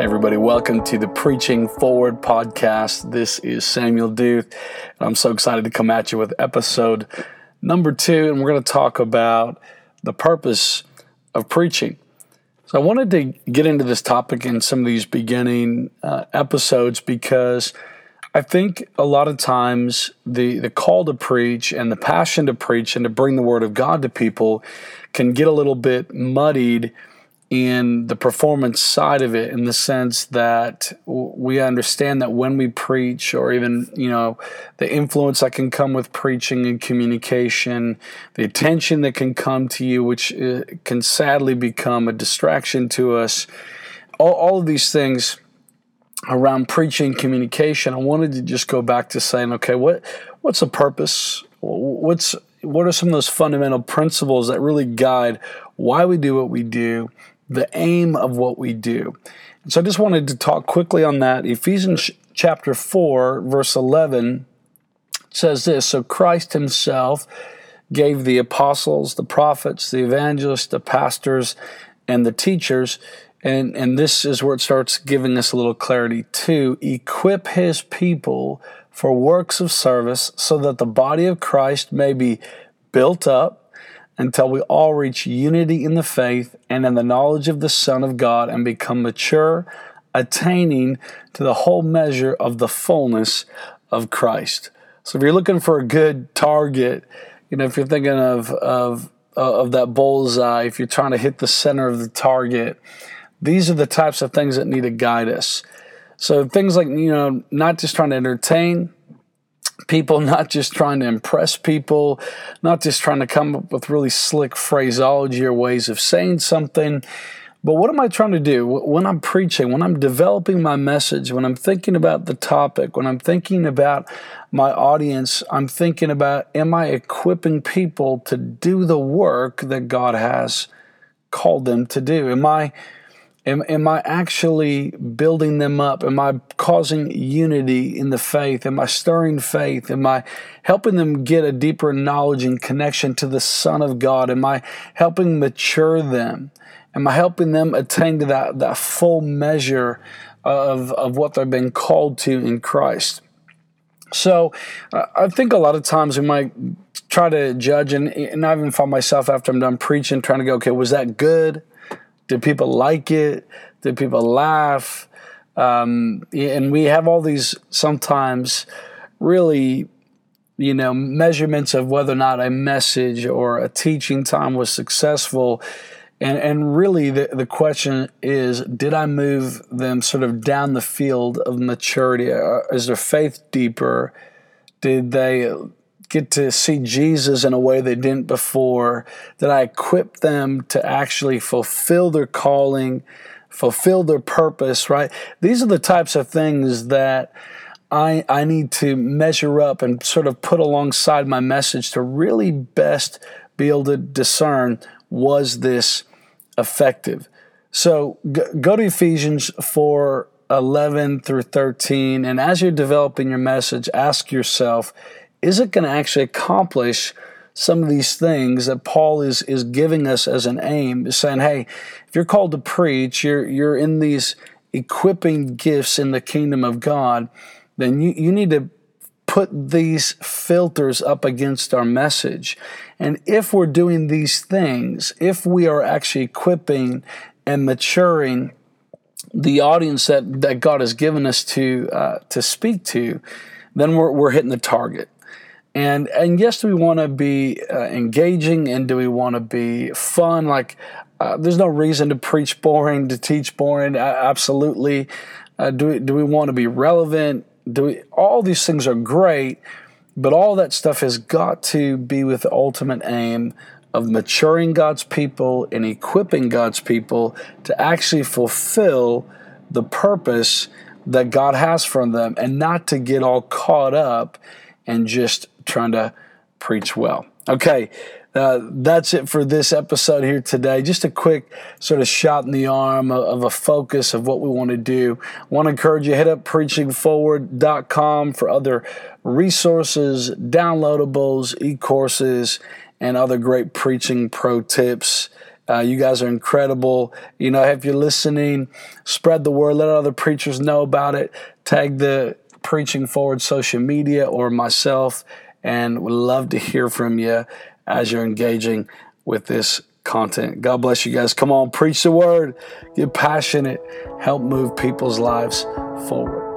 everybody, welcome to the Preaching Forward podcast. This is Samuel Deuth, and I'm so excited to come at you with episode number two, and we're going to talk about the purpose of preaching. So, I wanted to get into this topic in some of these beginning uh, episodes because I think a lot of times the, the call to preach and the passion to preach and to bring the word of God to people can get a little bit muddied in the performance side of it in the sense that we understand that when we preach or even you know the influence that can come with preaching and communication the attention that can come to you which uh, can sadly become a distraction to us all, all of these things around preaching communication i wanted to just go back to saying okay what what's the purpose? What's what are some of those fundamental principles that really guide why we do what we do the aim of what we do. So I just wanted to talk quickly on that. Ephesians chapter 4, verse 11 says this So Christ himself gave the apostles, the prophets, the evangelists, the pastors, and the teachers. And, and this is where it starts giving us a little clarity to equip his people for works of service so that the body of Christ may be built up until we all reach unity in the faith and in the knowledge of the Son of God and become mature, attaining to the whole measure of the fullness of Christ. So if you're looking for a good target, you know, if you're thinking of of of that bullseye, if you're trying to hit the center of the target, these are the types of things that need to guide us. So things like, you know, not just trying to entertain, people, not just trying to impress people, not just trying to come up with really slick phraseology or ways of saying something. But what am I trying to do when I'm preaching, when I'm developing my message, when I'm thinking about the topic, when I'm thinking about my audience, I'm thinking about am I equipping people to do the work that God has called them to do? Am I Am, am I actually building them up? Am I causing unity in the faith? Am I stirring faith? Am I helping them get a deeper knowledge and connection to the Son of God? Am I helping mature them? Am I helping them attain to that, that full measure of, of what they've been called to in Christ? So uh, I think a lot of times we might try to judge, and, and I even find myself after I'm done preaching trying to go, okay, was that good? Did people like it? Did people laugh? Um, and we have all these sometimes really, you know, measurements of whether or not a message or a teaching time was successful. And, and really, the, the question is did I move them sort of down the field of maturity? Uh, is their faith deeper? Did they get to see Jesus in a way they didn't before, that I equip them to actually fulfill their calling, fulfill their purpose, right? These are the types of things that I, I need to measure up and sort of put alongside my message to really best be able to discern was this effective? So go to Ephesians 4 11 through 13, and as you're developing your message, ask yourself, is it going to actually accomplish some of these things that Paul is is giving us as an aim, saying, hey, if you're called to preach, you're you're in these equipping gifts in the kingdom of God, then you, you need to put these filters up against our message. And if we're doing these things, if we are actually equipping and maturing the audience that, that God has given us to uh, to speak to, then we're, we're hitting the target. And and yes, do we want to be uh, engaging and do we want to be fun? Like, uh, there's no reason to preach boring, to teach boring. Uh, absolutely. do we do we want to be relevant? Do we? All these things are great, but all that stuff has got to be with the ultimate aim of maturing God's people and equipping God's people to actually fulfill the purpose that God has for them, and not to get all caught up and just trying to preach well. Okay, uh, that's it for this episode here today. Just a quick sort of shot in the arm of, of a focus of what we want to do. I want to encourage you hit up preachingforward.com for other resources, downloadables, e-courses, and other great preaching pro tips. Uh, you guys are incredible. You know, if you're listening, spread the word. Let other preachers know about it. Tag the Preaching Forward social media or myself, and would love to hear from you as you're engaging with this content. God bless you guys. Come on, preach the word, get passionate, help move people's lives forward.